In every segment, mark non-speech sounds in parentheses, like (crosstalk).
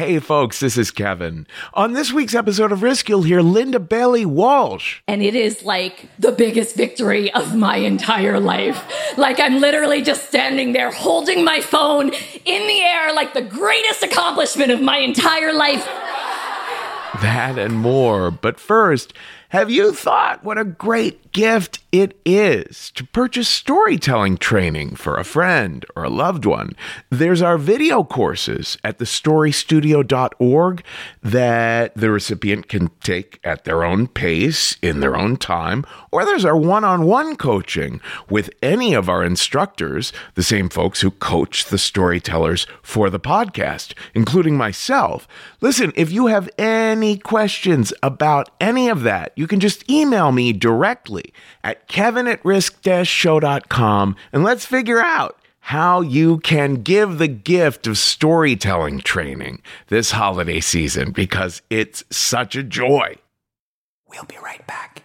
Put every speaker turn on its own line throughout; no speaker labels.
Hey, folks, this is Kevin. On this week's episode of Risk, you'll hear Linda Bailey Walsh.
And it is like the biggest victory of my entire life. Like I'm literally just standing there holding my phone in the air, like the greatest accomplishment of my entire life.
That and more. But first, have you thought what a great gift it is to purchase storytelling training for a friend or a loved one? There's our video courses at thestorystudio.org that the recipient can take at their own pace, in their own time, or there's our one on one coaching with any of our instructors, the same folks who coach the storytellers for the podcast, including myself. Listen, if you have any questions about any of that, you can just email me directly at kevin at risk show.com and let's figure out how you can give the gift of storytelling training this holiday season because it's such a joy. We'll be right back.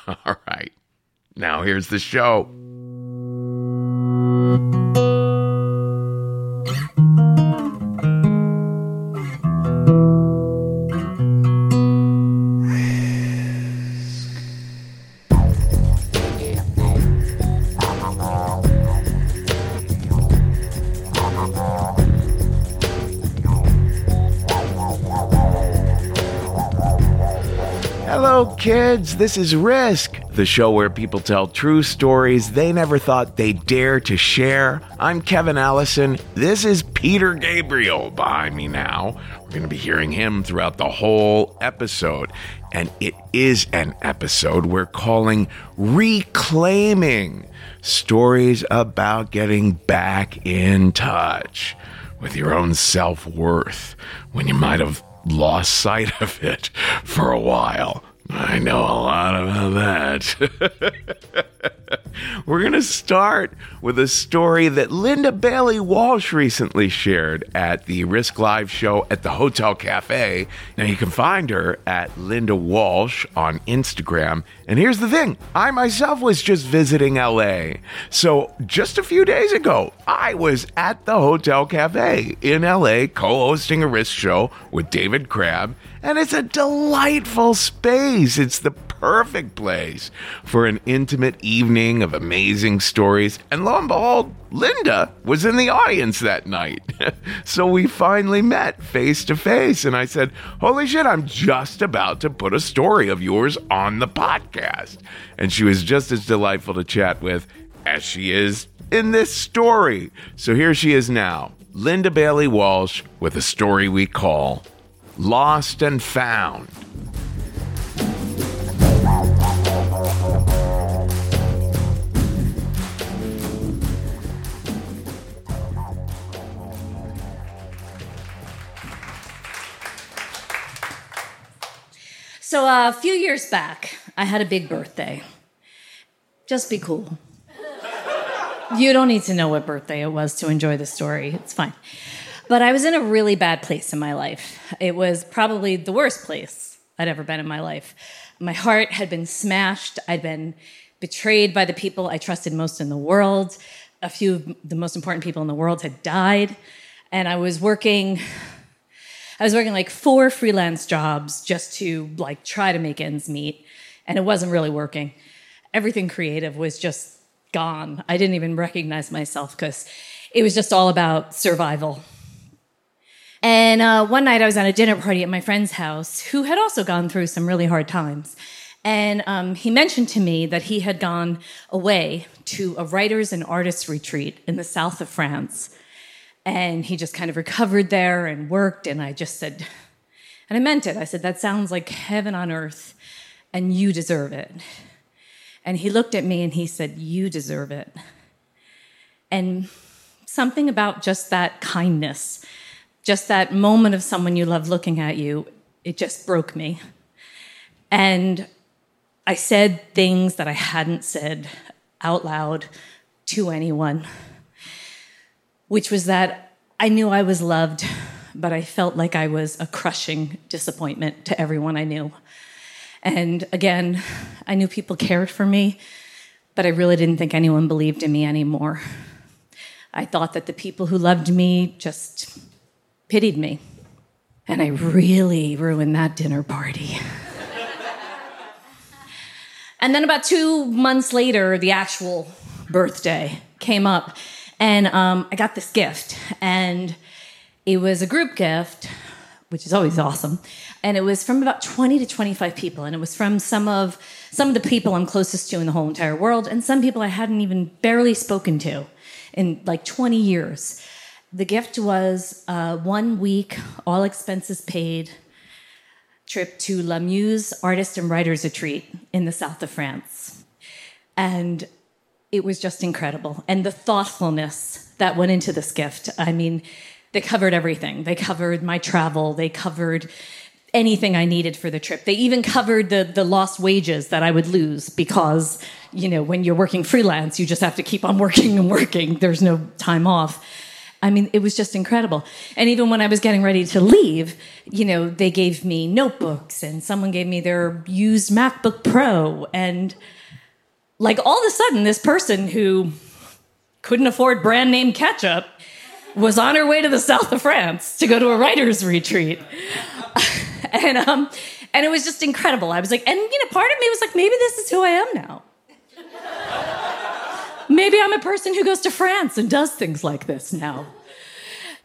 (laughs)
All right. Now here's the show. Kids. This is Risk, the show where people tell true stories they never thought they'd dare to share. I'm Kevin Allison. This is Peter Gabriel behind me now. We're going to be hearing him throughout the whole episode. And it is an episode we're calling Reclaiming Stories about getting back in touch with your own self worth when you might have lost sight (laughs) of it for a while. I know a lot about that. (laughs) We're going to start with a story that Linda Bailey Walsh recently shared at the Risk Live show at the Hotel Cafe. Now you can find her at Linda Walsh on Instagram. And here's the thing I myself was just visiting LA. So just a few days ago, I was at the Hotel Cafe in LA co hosting a Risk show with David Crabb. And it's a delightful space. It's the perfect place for an intimate evening of amazing stories. And lo and behold, Linda was in the audience that night. (laughs) so we finally met face to face. And I said, Holy shit, I'm just about to put a story of yours on the podcast. And she was just as delightful to chat with as she is in this story. So here she is now, Linda Bailey Walsh, with a story we call Lost and Found.
So uh, a few years back, I had a big birthday. Just be cool. You don't need to know what birthday it was to enjoy the story. It's fine. But I was in a really bad place in my life. It was probably the worst place I'd ever been in my life. My heart had been smashed. I'd been betrayed by the people I trusted most in the world. A few of the most important people in the world had died. And I was working I was working like four freelance jobs just to like try to make ends meet, and it wasn't really working. Everything creative was just gone. I didn't even recognize myself because it was just all about survival. And uh, one night I was at a dinner party at my friend's house who had also gone through some really hard times. And um, he mentioned to me that he had gone away to a writers and artists retreat in the south of France and he just kind of recovered there and worked. And I just said, and I meant it. I said, that sounds like heaven on earth, and you deserve it. And he looked at me and he said, You deserve it. And something about just that kindness, just that moment of someone you love looking at you, it just broke me. And I said things that I hadn't said out loud to anyone which was that I knew I was loved, but I felt like I was a crushing disappointment to everyone I knew. And again, I knew people cared for me, but I really didn't think anyone believed in me anymore. I thought that the people who loved me just pitied me. And I really ruined that dinner party. and then about two months later, the actual birthday came up. And um, I got this gift, and it was a group gift, which is always awesome. And it was from about 20 to 25 people, and it was from some of some of the people I'm closest to in the whole entire world, and some people I hadn't even barely spoken to in like 20 years. The gift was a one week, all expenses paid trip to La Muse Artist and Writers Retreat in the south of France. And it was just incredible. And the thoughtfulness that went into this gift. I mean, they covered everything. They covered my travel, they covered anything I needed for the trip. They even covered the the lost wages that I would lose because, you know, when you're working freelance, you just have to keep on (laughs) working and working. There's no time off. I mean, it was just incredible. And even when I was getting ready to leave, you know, they gave me notebooks and someone gave me their used MacBook Pro and like all of a sudden, this person who couldn't afford brand name ketchup was on her way to the south of France to go to a writer's retreat. (laughs) and um, and it was just incredible. I was like, and you know, part of me was like, maybe this is who I am now. Maybe I'm a person who goes to France and does things like this now.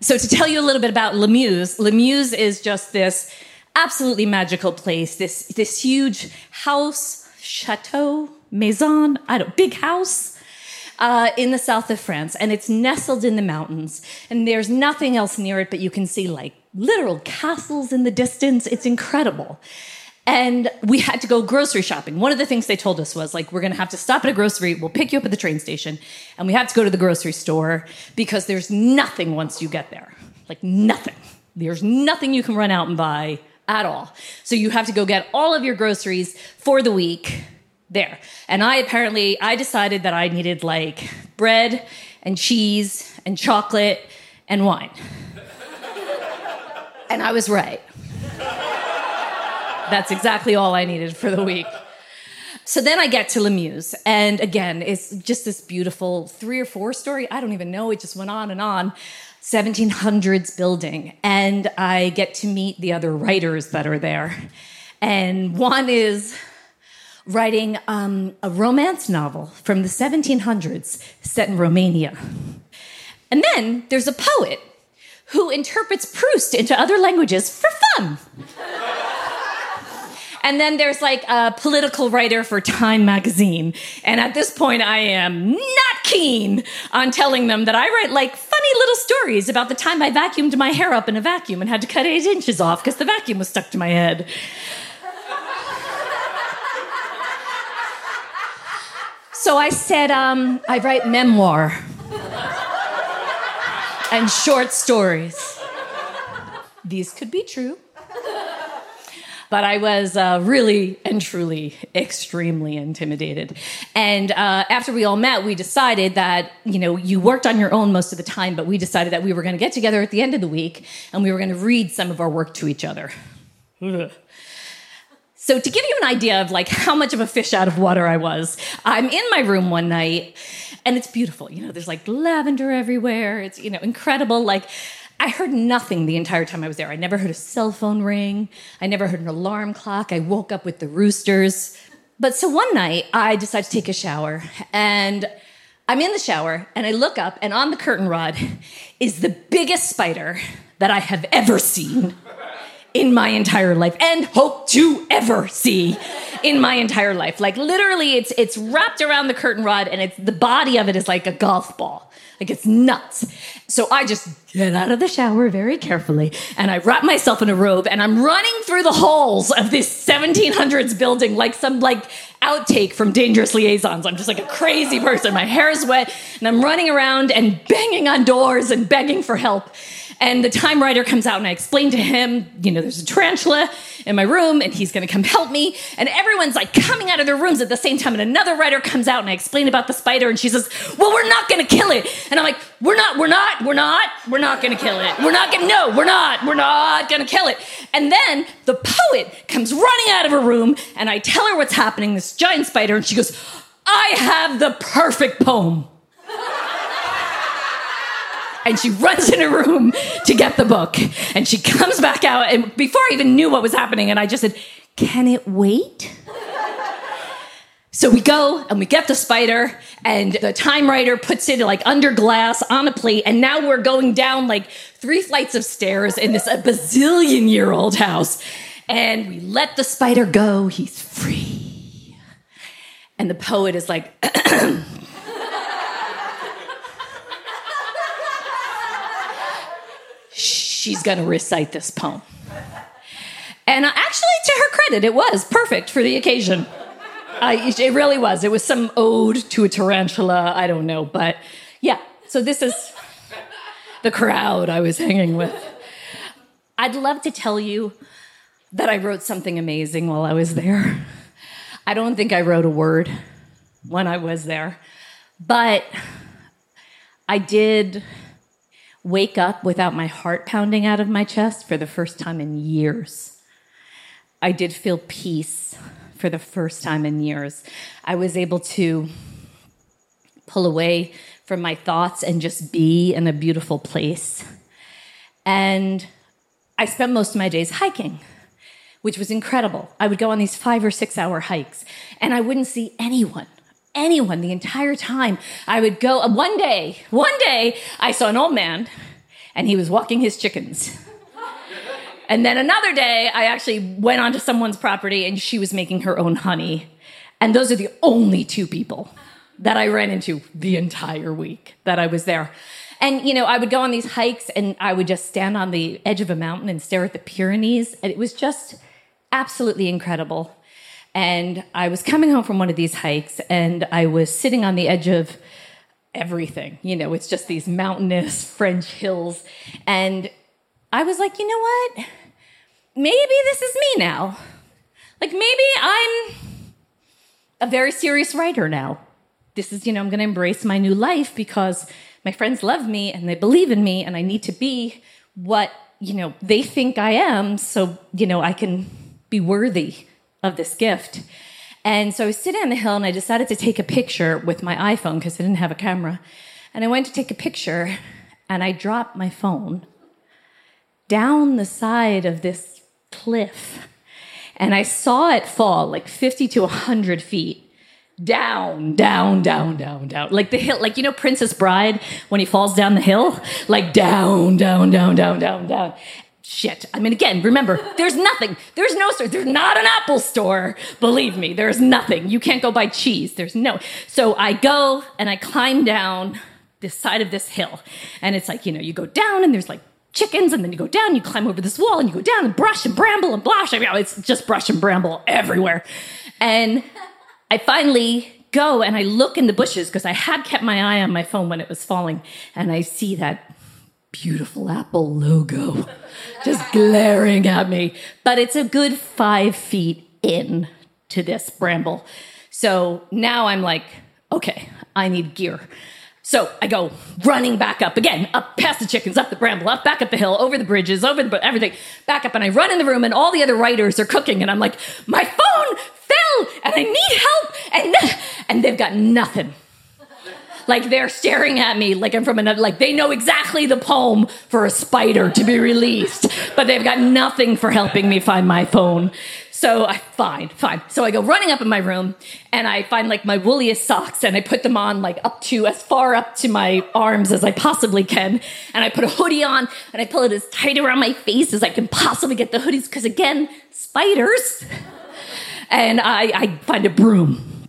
So to tell you a little bit about Le Muse, Le Muse is just this absolutely magical place, this this huge house, chateau, maison, I don't, big house. Uh, in the south of France, and it's nestled in the mountains, and there's nothing else near it, but you can see like literal castles in the distance. It's incredible. And we had to go grocery shopping. One of the things they told us was like, we're going to have to stop at a grocery. We'll pick you up at the train station, and we have to go to the grocery store because there's nothing once you get there. Like, nothing. There's nothing you can run out and buy at all. So you have to go get all of your groceries for the week there. And I apparently I decided that I needed like bread and cheese and chocolate and wine. (laughs) and I was right. That's exactly all I needed for the week. So then I get to Le Muse, and again, it's just this beautiful three or four story, I don't even know, it just went on and on, 1700s building. And I get to meet the other writers that are there. And one is writing um, a romance novel from the 1700s set in Romania. And then there's a poet who interprets Proust into other languages for fun. And then there's like a political writer for Time magazine. And at this point, I am not keen on telling them that I write like funny little stories about the time I vacuumed my hair up in a vacuum and had to cut eight inches off because the vacuum was stuck to my head. So I said, um, I write memoir and short stories. These could be true. But I was uh, really and truly extremely intimidated. And uh, after we all met, we decided that, you know, you worked on your own most of the time, but we decided that we were going to get together at the end of the week and we were going to read some of our work to each other. (laughs) So to give you an idea of like how much of a fish out of water I was, I'm in my room one night and it's beautiful. You know, there's like lavender everywhere. It's, you know, incredible. Like I heard nothing the entire time I was there. I never heard a cell phone ring. I never heard an alarm clock. I woke up with the roosters. But so one night I decided to take a shower and I'm in the shower and I look up and on the curtain rod is the biggest spider that I have ever seen in my entire life and hope to ever see in my entire life. Like literally it's it's wrapped around the curtain rod and it's the body of it is like a golf ball. Like it's nuts. So I just get out of the shower very carefully and I wrap myself in a robe and I'm running through the halls of this 1700s building like some like outtake from Dangerous Liaisons. I'm just like a crazy person. My hair is wet and I'm running around and banging on doors and begging for help. And the time writer comes out and I explain to him, you know, there's a tarantula in my room and he's going to come help me. And everyone's like coming out of their rooms at the same time. And another writer comes out and I explain about the spider and she says, well, we're not going to kill it. And I'm like, we're not, we're not, we're not, we're not going to kill it. We're not going no, we're not, we're not going to kill it. And then the poet comes running out of her room and I tell her what's happening, this giant spider, and she goes, I have the perfect poem and she runs in her room to get the book. And she comes back out, and before I even knew what was happening, and I just said, Can it wait? So we go and we get the spider, and the time writer puts it like under glass on a plate, and now we're going down like three flights of stairs in this a bazillion year old house. And we let the spider go, he's free. And the poet is like, (clears throat) she's going to recite this poem. And uh, actually, to her credit, it was perfect for the occasion. it really was. It was some ode to a tarantula. I don't know. But yeah, so this is the crowd I was hanging with. I'd love to tell you that I wrote something amazing while I was there. I don't think I wrote a word when I was there, but I did wake up without my heart pounding out of my chest for the first time in years. I did feel peace for the first time in years. I was able to pull away from my thoughts and just be in a beautiful place. And I spent most of my days hiking, which was incredible. I would go on these five or six hour hikes and I wouldn't see anyone anyone the entire time. I would go, uh, one day, one day, I saw an old man and he was walking his chickens. And then another day, I actually went onto someone's property and she was making her own honey. And those are the only two people that I ran into the entire week that I was there. And, you know, I would go on these hikes and I would just stand on the edge of a mountain and stare at the Pyrenees. And it was just absolutely incredible. And I was coming home from one of these hikes and I was sitting on the edge of everything. You know, it's just these mountainous (laughs) French hills. And I was like, you know what? Maybe this is me now. Like, maybe I'm a very serious writer now. This is, you know, I'm going to embrace my new life because my friends love me and they believe in me and I need to be what, you know, they think I am so, you know, I can be worthy of this gift. And so I was sitting on the hill and I decided to take a picture with my iPhone because I didn't have a camera. And I went to take a picture and I dropped my phone down the side of this cliff. And I saw it fall like 50 to 100 feet down, down, down, down, down. Like the hill, like you know Princess Bride when he falls down the hill? Like down, down, down, down, down, down shit. I mean, again, remember, there's nothing. There's no store. There's not an Apple store. Believe me, there's nothing. You can't go buy cheese. There's no. So I go and I climb down this side of this hill. And it's like, you know, you go down and there's like chickens and then you go down, you climb over this wall and you go down and brush and bramble and blush. I mean, it's just brush and bramble everywhere. And I finally go and I look in the bushes because I had kept my eye on my phone when it was falling and I see that beautiful Apple logo just glaring at me. But it's a good five feet in to this bramble. So now I'm like, okay, I need gear. So I go running back up again, up past the chickens, up the bramble, up back up the hill, over the bridges, over the everything, back up, and I run in the room, and all the other writers are cooking, and I'm like, my phone fell, and I need help, and and they've got nothing. Like they're staring at me like I'm from another, like they know exactly the poem for a spider to be released, but they've got nothing for helping me find my phone. So I fine, fine. So I go running up in my room and I find like my wooliest socks and I put them on like up to as far up to my arms as I possibly can. And I put a hoodie on and I pull it as tight around my face as I can possibly get the hoodies because again, spiders. And I, I find a broom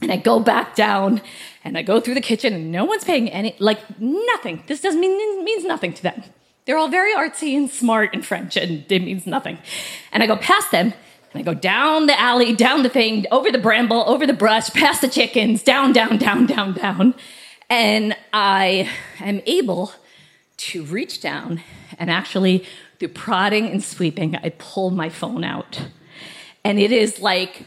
and I go back down and I go through the kitchen and no one's paying any like nothing. This doesn't mean means nothing to them. They're all very artsy and smart and French and it means nothing. And I go past them and I go down the alley, down the thing, over the bramble, over the brush, past the chickens, down, down, down, down, down. And I am able to reach down and actually, through prodding and sweeping, I pull my phone out. And it is like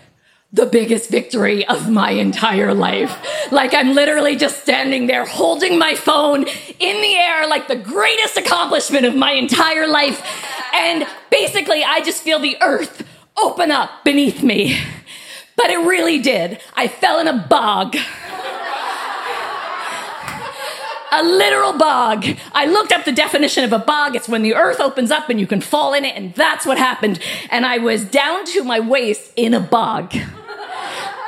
the biggest victory of my entire life. Like I'm literally just standing there holding my phone in the air, like the greatest accomplishment of my entire life. And basically, I just feel the earth open up beneath me. But it really did. I fell in a bog. a literal bog. I looked up the definition of a bog. It's when the earth opens up and you can fall in it, and that's what happened. And I was down to my waist in a bog.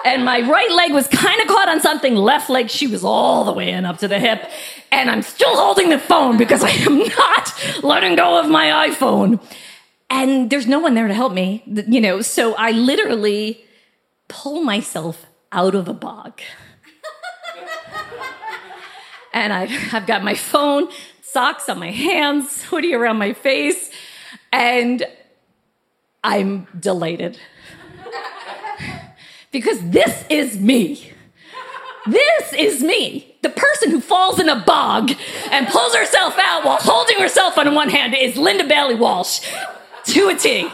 And my right leg was kind of caught on something, left leg, she was all the way in up to the hip. And I'm still holding the phone because I am not letting go of my iPhone and there's no one there to help me, you know. So I literally pull myself out of a bog. (laughs) and I, I've got my phone, socks on my hands, hoodie around my face, and I'm delighted. Because this is me. This is me. The person who falls in a bog and pulls herself out while holding herself on one hand is Linda Bailey Walsh to a T.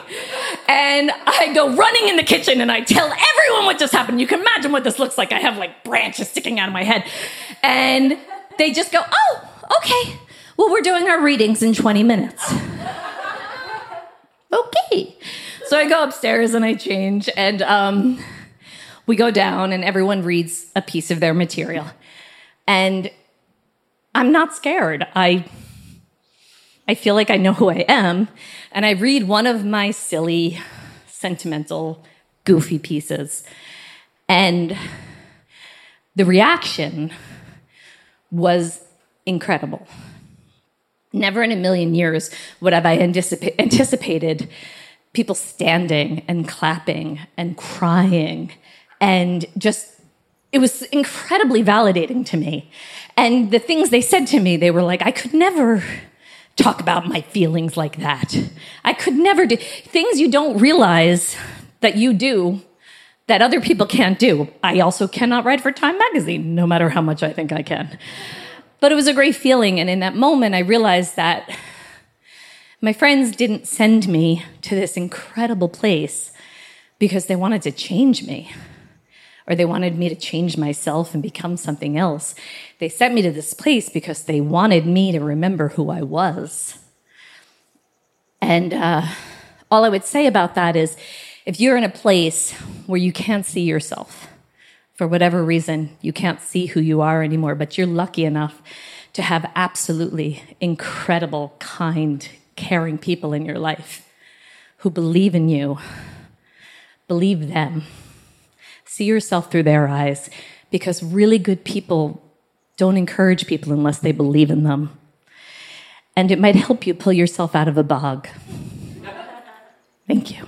And I go running in the kitchen and I tell everyone what just happened. You can imagine what this looks like. I have like branches sticking out of my head. And they just go, oh, okay. Well, we're doing our readings in 20 minutes. (laughs) okay. So I go upstairs and I change and um, we go down and everyone reads a piece of their material. And I'm not scared. I I feel like I know who I am. And I read one of my silly, sentimental, goofy pieces. And the reaction was incredible. Never in a million years would have I anticipa- anticipated people standing and clapping and crying and just it was incredibly validating to me. And the things they said to me, they were like, I could never talk about my feelings like that. I could never do things you don't realize that you do that other people can't do. I also cannot write for Time magazine, no matter how much I think I can. But it was a great feeling. And in that moment, I realized that my friends didn't send me to this incredible place because they wanted to change me or they wanted me to change myself and become something else. They sent me to this place because they wanted me to remember who I was. And uh, all I would say about that is if you're in a place where you can't see yourself, for whatever reason, you can't see who you are anymore, but you're lucky enough to have absolutely incredible, kind, caring people in your life who believe in you, believe them See yourself through their eyes because really good people don't encourage people unless they believe in them. And it might help you pull yourself out of a bog. Thank you.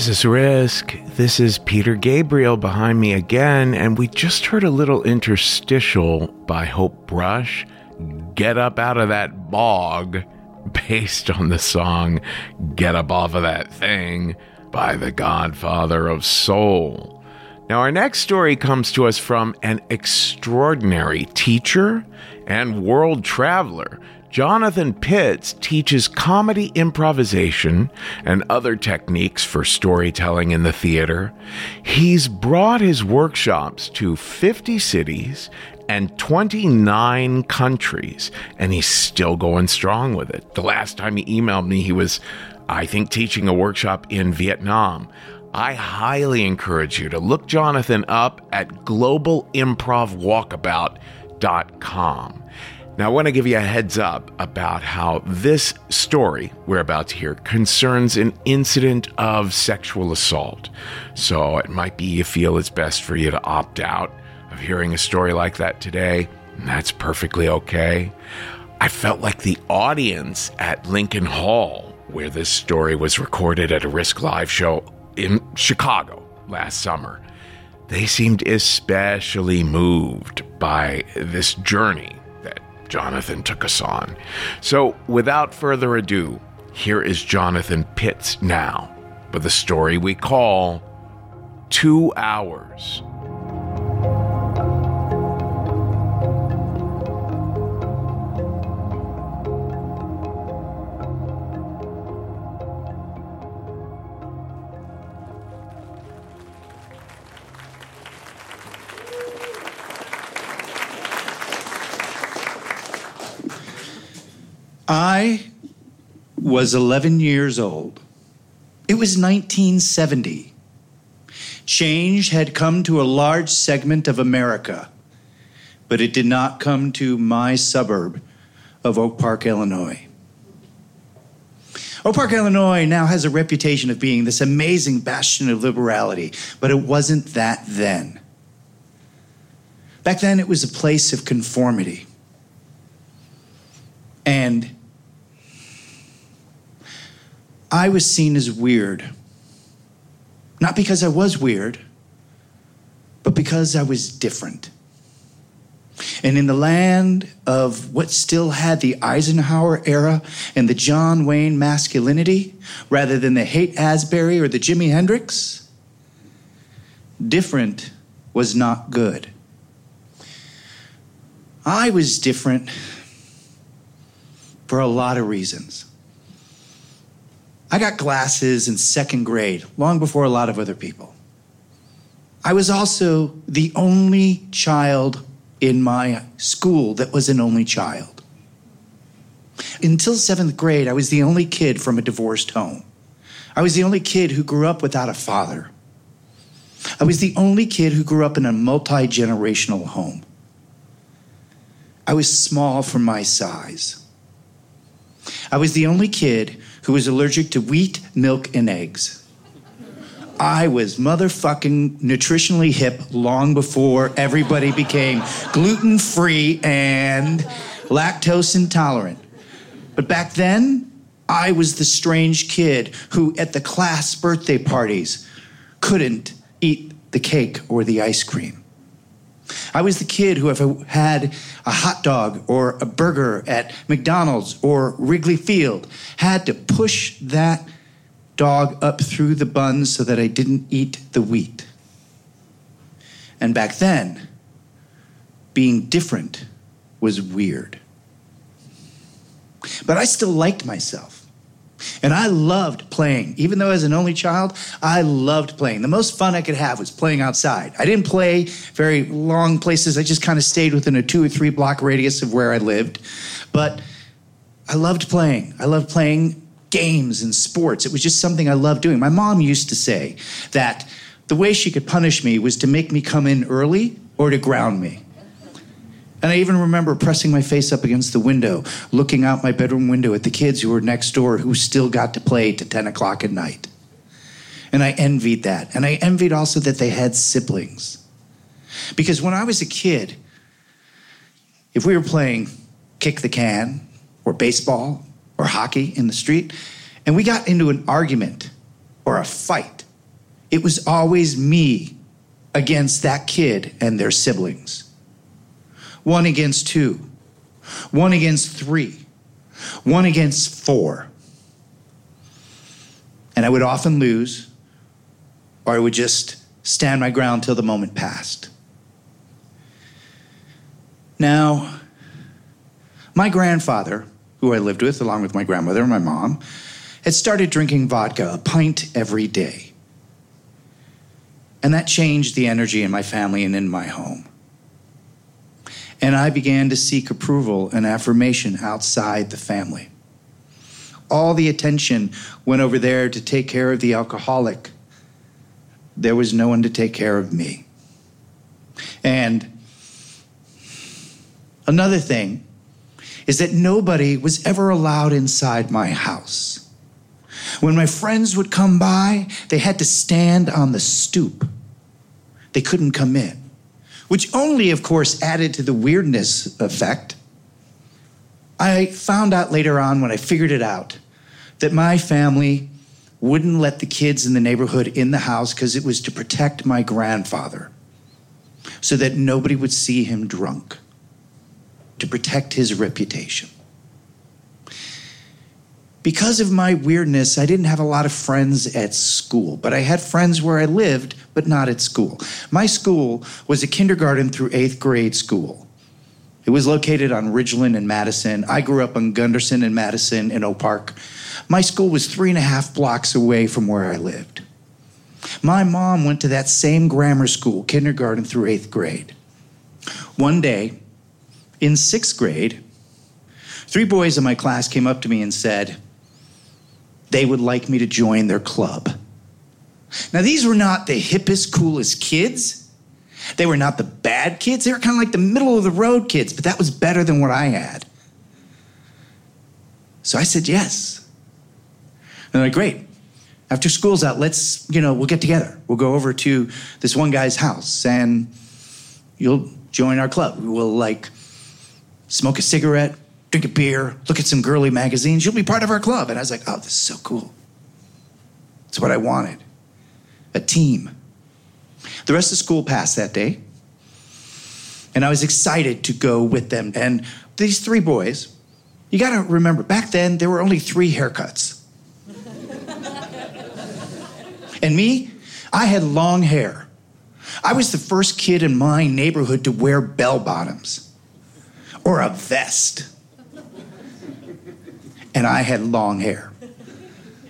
This is Risk. This is Peter Gabriel behind me again, and we just heard a little interstitial by Hope Brush, Get Up Out of That Bog, (laughs) based on the song Get Up Off of That Thing by the Godfather of Soul. Now, our next story comes to us from an extraordinary teacher and world traveler. Jonathan Pitts teaches comedy improvisation and other techniques for storytelling in the theater. He's brought his workshops to 50 cities and 29 countries, and he's still going strong with it. The last time he emailed me, he was, I think, teaching a workshop in Vietnam. I highly encourage you to look Jonathan up at globalimprovwalkabout.com. Now, I want to give you a heads up about how this story we're about to hear concerns an incident of sexual assault. So it might be you feel it's best for you to opt out of hearing a story like that today, and that's perfectly okay. I felt like the audience at Lincoln Hall, where this story was recorded at a Risk Live show in Chicago last summer, they seemed especially moved by this journey Jonathan took us on. So, without further ado, here is Jonathan Pitts now with the story we call Two Hours.
I was 11 years old. It was 1970. Change had come to a large segment of America, but it did not come to my suburb of Oak Park, Illinois. Oak Park, Illinois now has a reputation of being this amazing bastion of liberality, but it wasn't that then. Back then, it was a place of conformity. And I was seen as weird. Not because I was weird, but because I was different. And in the land of what still had the Eisenhower era and the John Wayne masculinity, rather than the Haight Ashbury or the Jimi Hendrix, different was not good. I was different for a lot of reasons. I got glasses in second grade, long before a lot of other people. I was also the only child in my school that was an only child. Until seventh grade, I was the only kid from a divorced home. I was the only kid who grew up without a father. I was the only kid who grew up in a multi generational home. I was small for my size. I was the only kid who was allergic to wheat, milk, and eggs. I was motherfucking nutritionally hip long before everybody became gluten free and lactose intolerant. But back then, I was the strange kid who, at the class birthday parties, couldn't eat the cake or the ice cream. I was the kid who, if I had a hot dog or a burger at McDonald's or Wrigley Field, had to push that dog up through the buns so that I didn't eat the wheat. And back then, being different was weird. But I still liked myself. And I loved playing. Even though as an only child, I loved playing. The most fun I could have was playing outside. I didn't play very long places. I just kind of stayed within a two or three block radius of where I lived. But I loved playing. I loved playing games and sports. It was just something I loved doing. My mom used to say that the way she could punish me was to make me come in early or to ground me. And I even remember pressing my face up against the window, looking out my bedroom window at the kids who were next door who still got to play to 10 o'clock at night. And I envied that. And I envied also that they had siblings. Because when I was a kid, if we were playing kick the can or baseball or hockey in the street, and we got into an argument or a fight, it was always me against that kid and their siblings one against two, one against three, one against four. And I would often lose, or I would just stand my ground till the moment passed. Now, my grandfather, who I lived with along with my grandmother and my mom, had started drinking vodka, a pint every day. And that changed the energy in my family and in my home. And I began to seek approval and affirmation outside the family. All the attention went over there to take care of the alcoholic. There was no one to take care of me. And another thing is that nobody was ever allowed inside my house. When my friends would come by, they had to stand on the stoop. They couldn't come in which only, of course, added to the weirdness effect. I found out later on when I figured it out that my family wouldn't let the kids in the neighborhood in the house because it was to protect my grandfather so that nobody would see him drunk, to protect his reputation because of my weirdness, I didn't have a lot of friends at school, but I had friends where I lived, but not at school. My school was a kindergarten through eighth grade school. It was located on Ridgeland and Madison. I grew up on Gunderson and Madison in Oak Park. My school was three and a half blocks away from where I lived. My mom went to that same grammar school, kindergarten through eighth grade. One day, in sixth grade, three boys in my class came up to me and said, they would like me to join their club. Now, these were not the hippest, coolest kids. They were not the bad kids. They were kind of like the middle of the road kids, but that was better than what I had. So I said yes. And they're like, great. After school's out, let's, you know, we'll get together. We'll go over to this one guy's house and you'll join our club. We'll like smoke a cigarette, drink a beer, look at some girly magazines. You'll be part of our club. And I was like, oh, this is so cool. It's what I wanted a team. The rest of school passed that day. And I was excited to go with them. And these three boys, you got to remember, back then, there were only three haircuts. (laughs) and me, I had long hair. I was the first kid in my neighborhood to wear bell bottoms or a vest and I had long hair.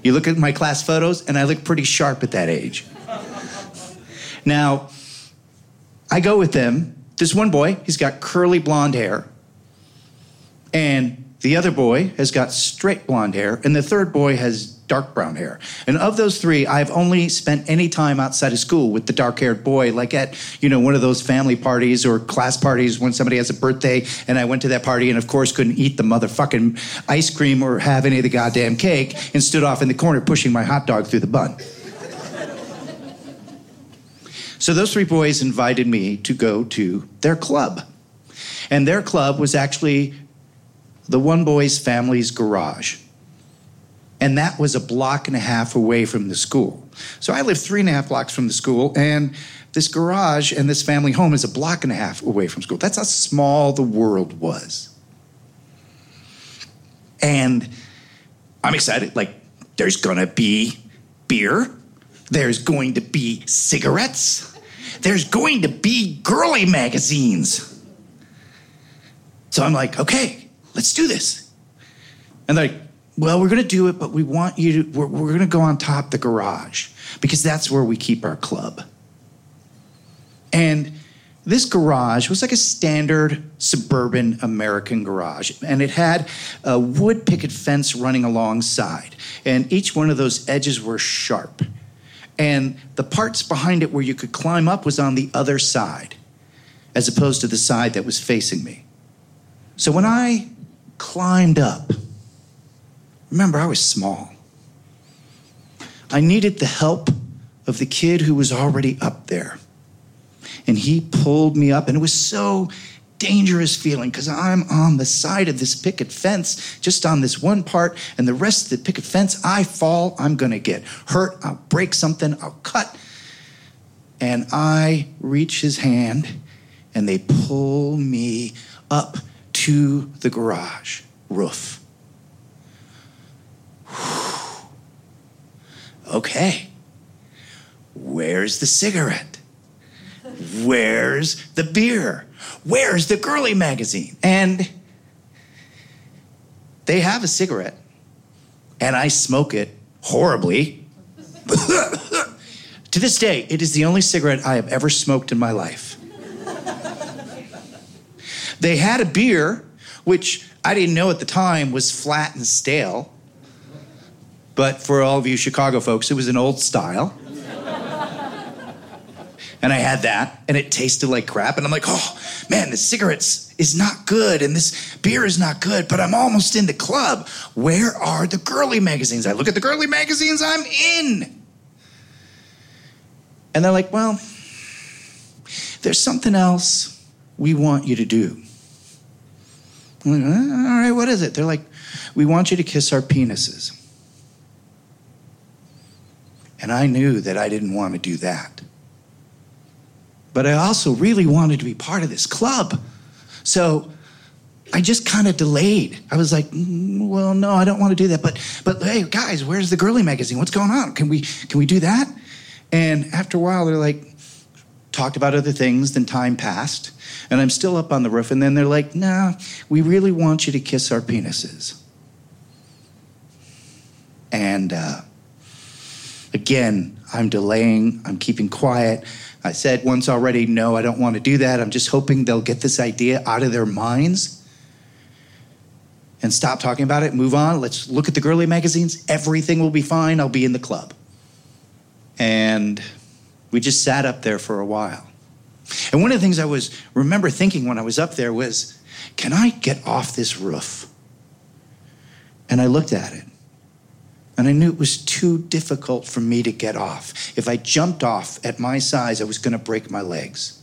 You look at my class photos, and I look pretty sharp at that age. Now, I go with them. This one boy, he's got curly blonde hair. And the other boy has got straight blonde hair. And the third boy has dark brown hair. And of those three, I've only spent any time outside of school with the dark haired boy, like at, you know, one of those family parties or class parties when somebody has a birthday. And I went to that party and, of course, couldn't eat the motherfucking ice cream or have any of the goddamn cake and stood off in the corner pushing my hot dog through the bun. So those three boys invited me to go to their club. And their club was actually the one boy's family's garage. And that was a block and a half away from the school. So I lived three and a half blocks from the school, and this garage and this family home is a block and a half away from school. That's how small the world was. And I'm excited. Like, there's gonna be beer, there's going to be cigarettes, there's going to be girly magazines. So I'm like, okay, let's do this. And like, well, we're going to do it, but we want you to, we're, we're going to go on top the garage because that's where we keep our club. And this garage was like a standard suburban American garage, and it had a wood picket fence running alongside, and each one of those edges were sharp. And the parts behind it where you could climb up was on the other side, as opposed to the side that was facing me. So when I climbed up, remember, I was small. I needed the help of the kid who was already up there. And he pulled me up, and it was so dangerous feeling because I'm on the side of this picket fence, just on this one part, and the rest of the picket fence, I fall, I'm gonna get hurt, I'll break something, I'll cut. And I reach his hand, and they pull me up to the garage roof. (sighs) Okay, where's the cigarette? Where's the beer? Where's the girly magazine? And they have a cigarette, and I smoke it horribly. (laughs) to this day, it is the only cigarette I have ever smoked in my life. they had a beer, which I didn't know at the time was flat and stale. But for all of you Chicago folks, it was an Old Style. And I had that, and it tasted like crap. And I'm like, oh, man, the cigarettes is not good, and this beer is not good, but I'm almost in the club. Where are the girly magazines? I look at the girly magazines, I'm in. And they're like, well, there's something else we want you to do. I'm like, "Uh, all right, what is it? They're like, we want you to kiss our penises. And I knew that I didn't want to do that. But I also really wanted to be part of this club. So I just kind of delayed. I was like, "Mm, well, no, I don't want to do that. But but hey, guys, where's the girly magazine? What's going on? Can we can we do that? And after a while, they're like, talked about other things, then time passed, and I'm still up on the roof, and then they're like, nah, we really want you to kiss our penises. And uh, again, I'm delaying, I'm keeping quiet. I said once already, no, I don't want to do that. I'm just hoping they'll get this idea out of their minds and stop talking about it, move on. Let's look at the girly magazines. Everything will be fine. I'll be in the club. And we just sat up there for a while. And one of the things I was remember thinking when I was up there was, can I get off this roof? And I looked at it. And I knew it was too difficult for me to get off. If I jumped off at my size, I was going to break my legs.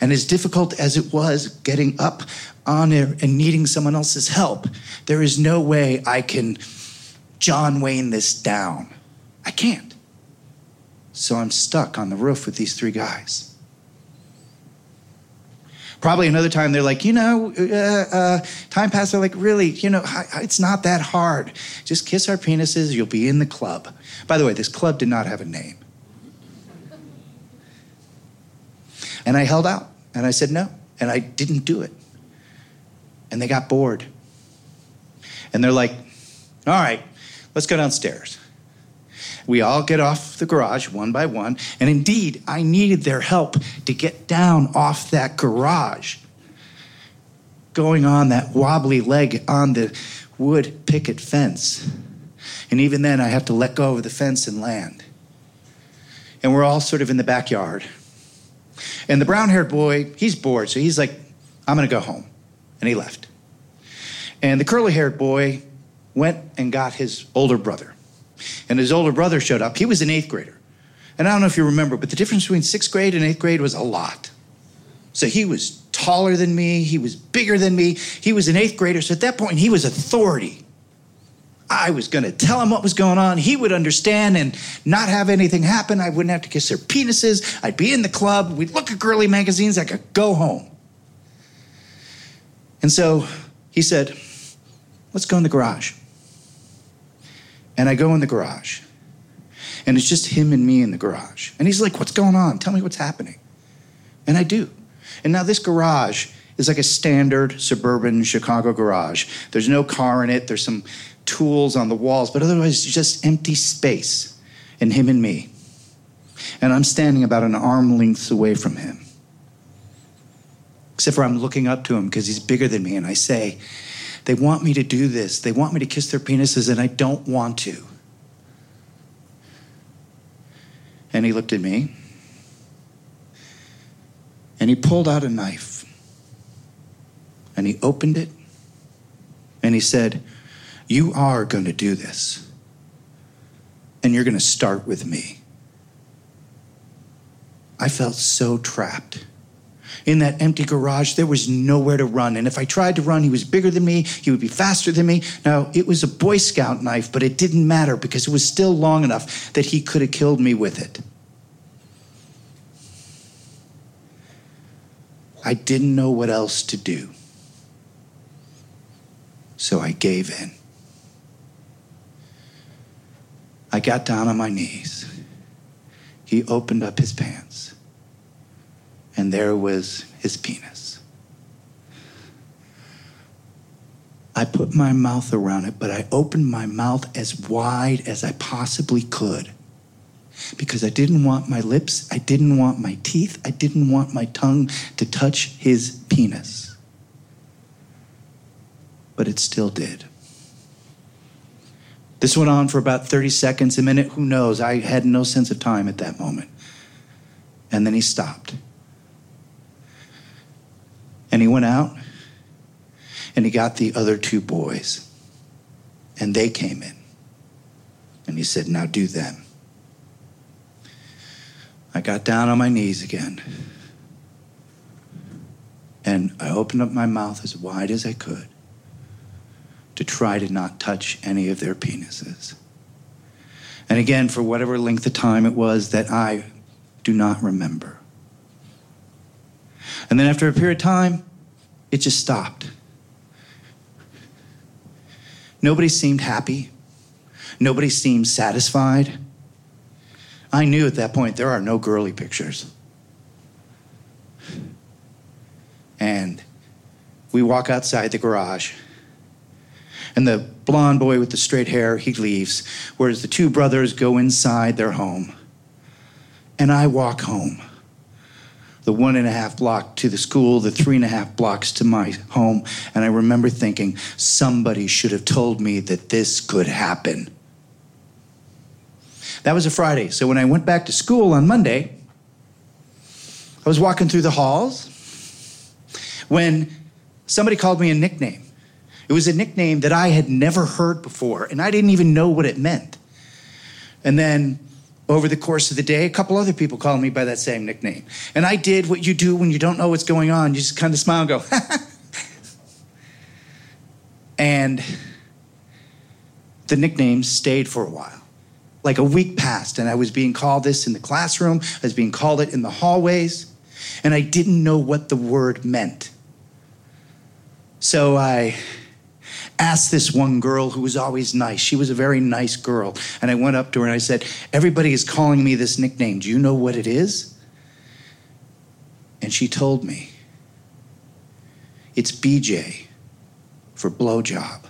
And as difficult as it was getting up on there and needing someone else's help, there is no way I can John Wayne this down. I can't. So I'm stuck on the roof with these three guys. Probably another time they're like, you know, uh, uh, time passed. They're like, really, you know, it's not that hard. Just kiss our penises, you'll be in the club. By the way, this club did not have a name. And I held out and I said no, and I didn't do it. And they got bored. And they're like, all right, let's go downstairs. We all get off the garage one by one, and indeed, I needed their help to get down off that garage. Going on that wobbly leg on the wood picket fence. And even then, I have to let go of the fence and land. And we're all sort of in the backyard. And the brown haired boy, he's bored, so he's like, I'm gonna go home. And he left. And the curly haired boy went and got his older brother. And his older brother showed up. He was an eighth grader. And I don't know if you remember, but the difference between sixth grade and eighth grade was a lot. So he was taller than me, he was bigger than me, he was an eighth grader. So at that point, he was authority. I was going to tell him what was going on. He would understand and not have anything happen. I wouldn't have to kiss their penises. I'd be in the club. We'd look at girly magazines. I could go home. And so he said, Let's go in the garage. And I go in the garage. And it's just him and me in the garage. And he's like, What's going on? Tell me what's happening. And I do. And now this garage is like a standard suburban Chicago garage. There's no car in it, there's some tools on the walls, but otherwise, it's just empty space. And him and me. And I'm standing about an arm length away from him. Except for I'm looking up to him because he's bigger than me, and I say, They want me to do this. They want me to kiss their penises, and I don't want to. And he looked at me and he pulled out a knife and he opened it and he said, You are going to do this. And you're going to start with me. I felt so trapped. In that empty garage, there was nowhere to run. And if I tried to run, he was bigger than me. He would be faster than me. Now, it was a Boy Scout knife, but it didn't matter because it was still long enough that he could have killed me with it. I didn't know what else to do. So I gave in. I got down on my knees. He opened up his pants, and there was his penis. I put my mouth around it, but I opened my mouth as wide as I possibly could because I didn't want my lips, I didn't want my teeth, I didn't want my tongue to touch his penis. But it still did. This went on for about 30 seconds, a minute, who knows? I had no sense of time at that moment. And then he stopped. And he went out and he got the other two boys. And they came in. And he said, Now do them. I got down on my knees again. And I opened up my mouth as wide as I could to try to not touch any of their penises. And again, for whatever length of time it was that I do not remember. And then after a period of time, it just stopped. Nobody seemed happy. Nobody seemed satisfied. I knew at that point there are no girly pictures. And we walk outside the garage. And the blond boy with the straight hair, he leaves, whereas the two brothers go inside their home. And I walk home. The one and a half block to the school, the three and a half blocks to my home. And I remember thinking, somebody should have told me that this could happen. That was a Friday. So when I went back to school on Monday, I was walking through the halls when somebody called me a nickname. It was a nickname that I had never heard before, and I didn't even know what it meant. And then over the course of the day, a couple other people called me by that same nickname. And I did what you do when you don't know what's going on. You just kind of smile and go, (laughs) and the nickname stayed for a while. Like a week passed, and I was being called this in the classroom, I was being called it in the hallways, and I didn't know what the word meant. So I asked this one girl who was always nice. She was a very nice girl. And I went up to her and I said, Everybody is calling me this nickname. Do you know what it is? And she told me, It's BJ for blowjob.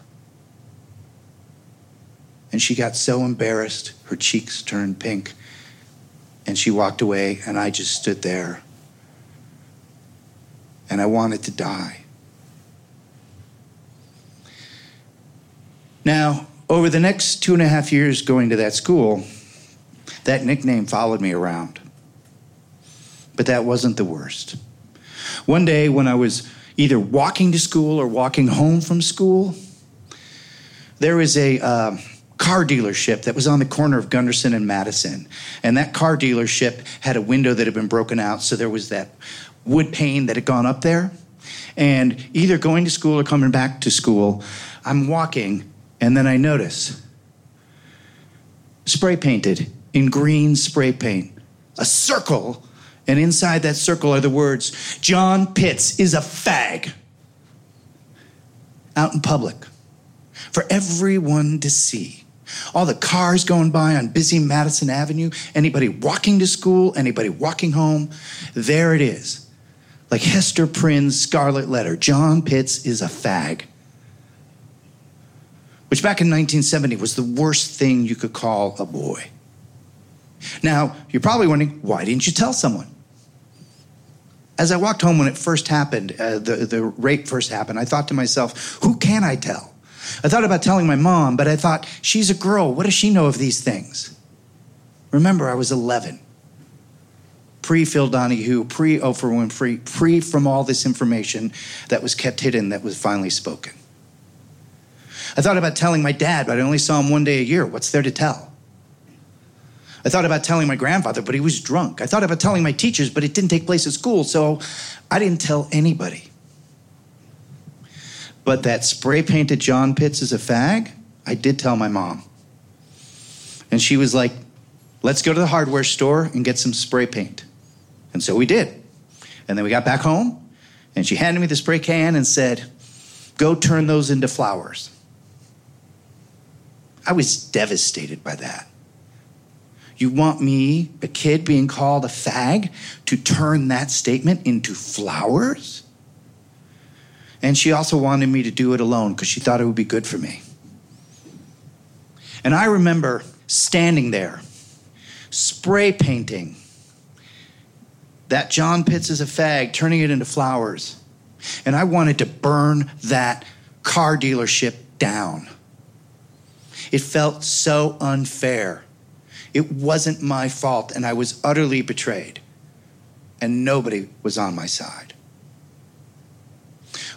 And she got so embarrassed, her cheeks turned pink, and she walked away, and I just stood there. And I wanted to die. Now, over the next two and a half years going to that school, that nickname followed me around. But that wasn't the worst. One day, when I was either walking to school or walking home from school, there was a uh, car dealership that was on the corner of Gunderson and Madison. And that car dealership had a window that had been broken out, so there was that wood pane that had gone up there. And either going to school or coming back to school, I'm walking, and then I notice spray painted in green spray paint, a circle, and inside that circle are the words John Pitts is a fag. Out in public for everyone to see. All the cars going by on busy Madison Avenue, anybody walking to school, anybody walking home, there it is. Like Hester Prynne's scarlet letter John Pitts is a fag. Which back in 1970 was the worst thing you could call a boy. Now, you're probably wondering, why didn't you tell someone? As I walked home when it first happened, uh, the, the rape first happened, I thought to myself, who can I tell? I thought about telling my mom, but I thought, she's a girl. What does she know of these things? Remember, I was 11. Pre Phil Donahue, pre Oprah Winfrey, pre from all this information that was kept hidden that was finally spoken. I thought about telling my dad, but I only saw him one day a year. What's there to tell? I thought about telling my grandfather, but he was drunk. I thought about telling my teachers, but it didn't take place at school, so I didn't tell anybody. But that spray painted John Pitts is a fag, I did tell my mom. And she was like, let's go to the hardware store and get some spray paint. And so we did. And then we got back home, and she handed me the spray can and said, go turn those into flowers. I was devastated by that. You want me, a kid being called a fag, to turn that statement into flowers? And she also wanted me to do it alone because she thought it would be good for me. And I remember standing there, spray painting that John Pitts is a fag, turning it into flowers. And I wanted to burn that car dealership down. It felt so unfair. It wasn't my fault, and I was utterly betrayed. And nobody was on my side.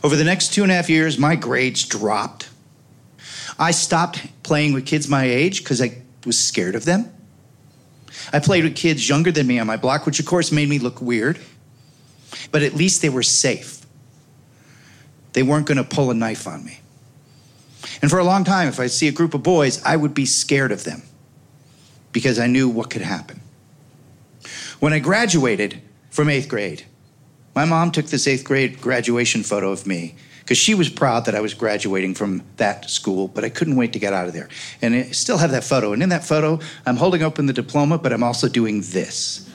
Over the next two and a half years, my grades dropped. I stopped playing with kids my age because I was scared of them. I played with kids younger than me on my block, which of course made me look weird. But at least they were safe. They weren't going to pull a knife on me. And for a long time, if I see a group of boys, I would be scared of them because I knew what could happen. When I graduated from eighth grade, my mom took this eighth grade graduation photo of me because she was proud that I was graduating from that school, but I couldn't wait to get out of there. And I still have that photo. And in that photo, I'm holding open the diploma, but I'm also doing this.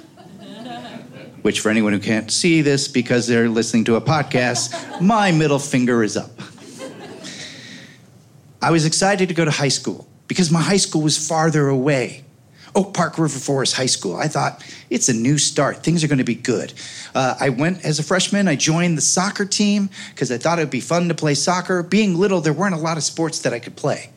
Which, for anyone who can't see this because they're listening to a podcast, my middle finger is up. I was excited to go to high school because my high school was farther away. Oak Park River Forest High School. I thought it's a new start. Things are going to be good. Uh, I went as a freshman. I joined the soccer team because I thought it would be fun to play soccer. Being little, there weren't a lot of sports that I could play,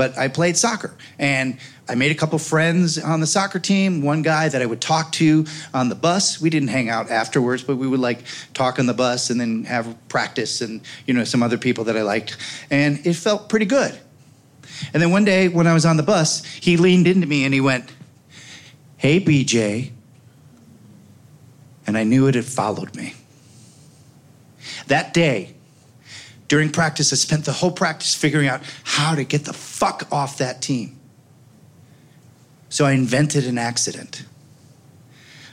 but I played soccer and I made a couple friends on the soccer team. One guy that I would talk to on the bus. We didn't hang out afterwards, but we would like talk on the bus and then have practice and you know some other people that I liked, and it felt pretty good. And then one day when I was on the bus, he leaned into me and he went, Hey, BJ. And I knew it had followed me. That day, during practice, I spent the whole practice figuring out how to get the fuck off that team. So I invented an accident.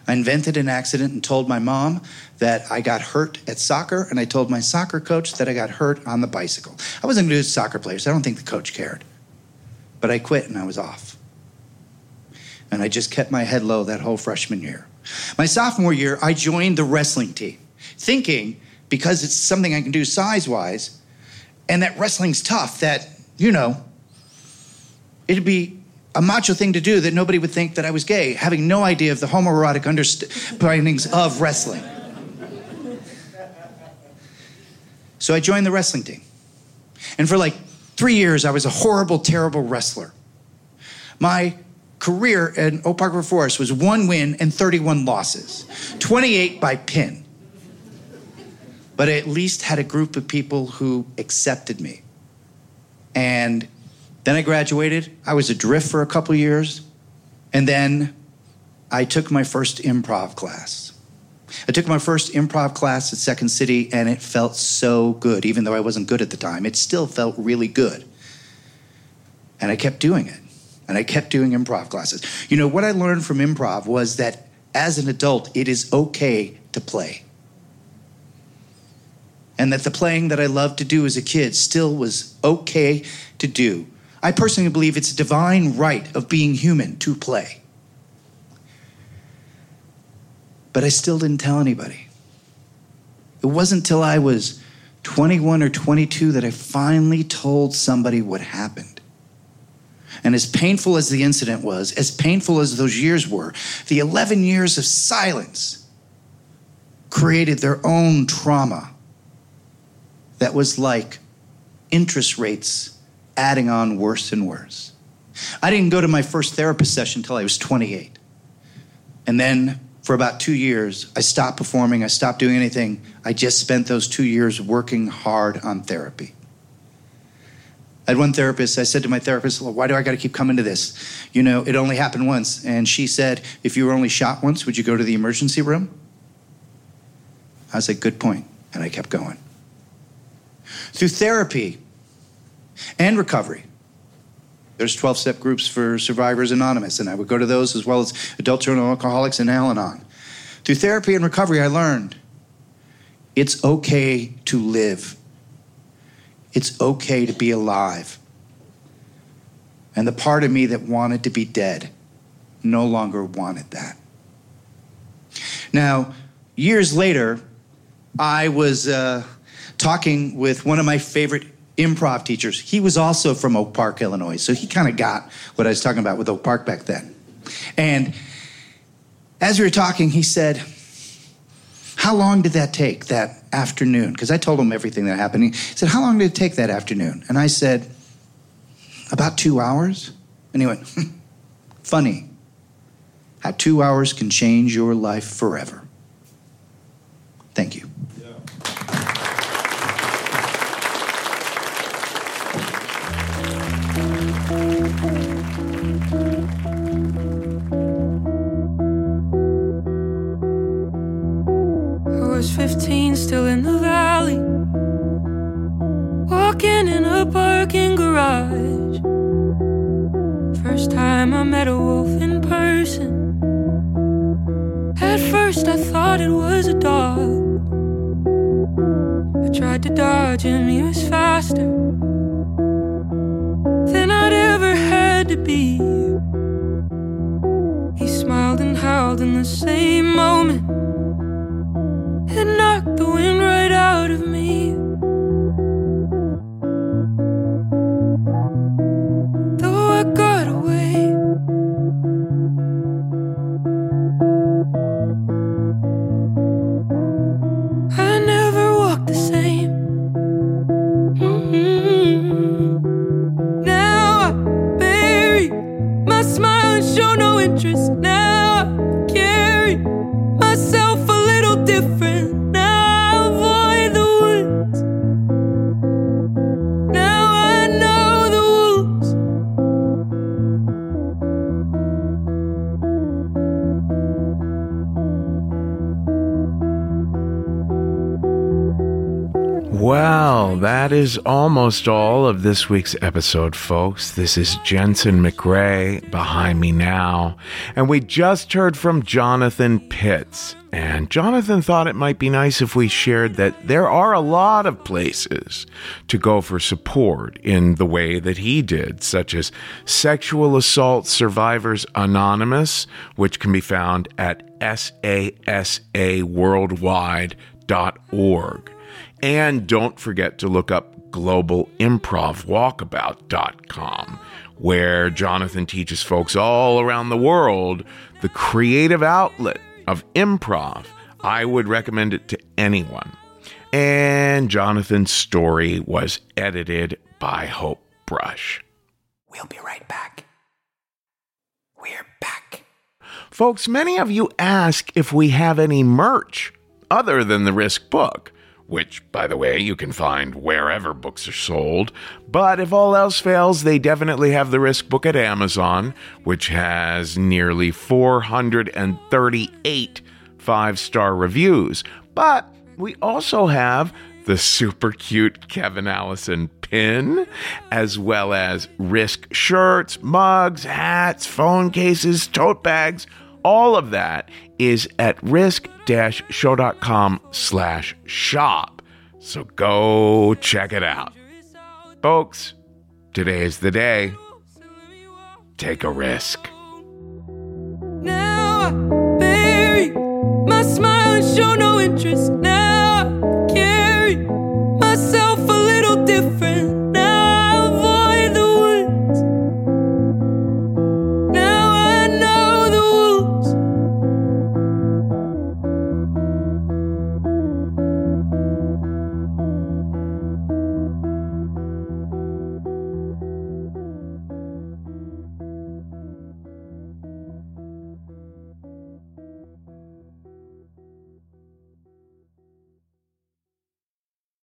I invented an accident and told my mom that I got hurt at soccer, and I told my soccer coach that I got hurt on the bicycle. I wasn't going to do soccer players. I don't think the coach cared. But I quit and I was off. And I just kept my head low that whole freshman year. My sophomore year, I joined the wrestling team, thinking because it's something I can do size wise, and that wrestling's tough, that, you know, It'd be a macho thing to do that nobody would think that I was gay, having no idea of the homoerotic understandings of wrestling. So I joined the wrestling team. And for like three years, I was a horrible, terrible wrestler. My career in Oak Park Forest was one win and 31 losses, 28 by pin. But I at least had a group of people who accepted me. And then I graduated. I was adrift for a couple years. And then I took my first improv class. I took my first improv class at Second City, and it felt so good, even though I wasn't good at the time. It still felt really good. And I kept doing it. And I kept doing improv classes. You know, what I learned from improv was that as an adult, it is okay to play. And that the playing that I loved to do as a kid still was okay to do. I personally believe it's a divine right of being human to play. But I still didn't tell anybody. It wasn't until I was 21 or 22 that I finally told somebody what happened. And as painful as the incident was, as painful as those years were, the 11 years of silence created their own trauma that was like interest rates adding on worse and worse. I didn't go to my first therapist session until I was 28. And then for about two years, I stopped performing, I stopped doing anything. I just spent those two years working hard on therapy. I had one therapist, I said to my therapist, well, why do I got to keep coming to this? You know, it only happened once. And she said, if you were only shot once, would you go to the emergency room? I said, good point. And I kept going. Through therapy and recovery, there's 12 step groups for Survivors Anonymous, and I would go to those as well as Adult of Alcoholics and Al Anon. Through therapy and recovery, I learned it's okay to live, it's okay to be alive. And the part of me that wanted to be dead no longer wanted that. Now, years later, I was uh, talking with one of my favorite improv teachers. He was also from Oak Park, Illinois, so he kind of got what I was talking about with Oak Park back then. And as we were talking, he said, How long did that take that afternoon? Because I told him everything that happened. He said, How long did it take that afternoon? And I said, About two hours. And he went, (laughs) Funny how two hours can change your life forever. Thank you.
Still in the valley. Walking in a parking garage. First time I met a wolf in person. At first, I thought it was a dog. I tried to dodge him, he was faster than I'd ever had to be. He smiled and howled in the same moment.
Is almost all of this week's episode, folks. This is Jensen McRae behind me now. And we just heard from Jonathan Pitts. And Jonathan thought it might be nice if we shared that there are a lot of places to go for support in the way that he did, such as Sexual Assault Survivors Anonymous, which can be found at sasaworldwide.org. And don't forget to look up globalimprovwalkabout.com, where Jonathan teaches folks all around the world the creative outlet of improv. I would recommend it to anyone. And Jonathan's story was edited by Hope Brush.
We'll be right back. We're back.
Folks, many of you ask if we have any merch other than the Risk book, which, by the way, you can find wherever books are sold. But if all else fails, they definitely have the Risk book at Amazon, which has nearly 438 five star reviews. But we also have the super cute Kevin Allison pin, as well as Risk shirts, mugs, hats, phone cases, tote bags. All of that is at risk-show.com slash shop. So go check it out. Folks, today is the day. Take a risk.
Now I bury my smile and show no interest. Now I carry myself a little different.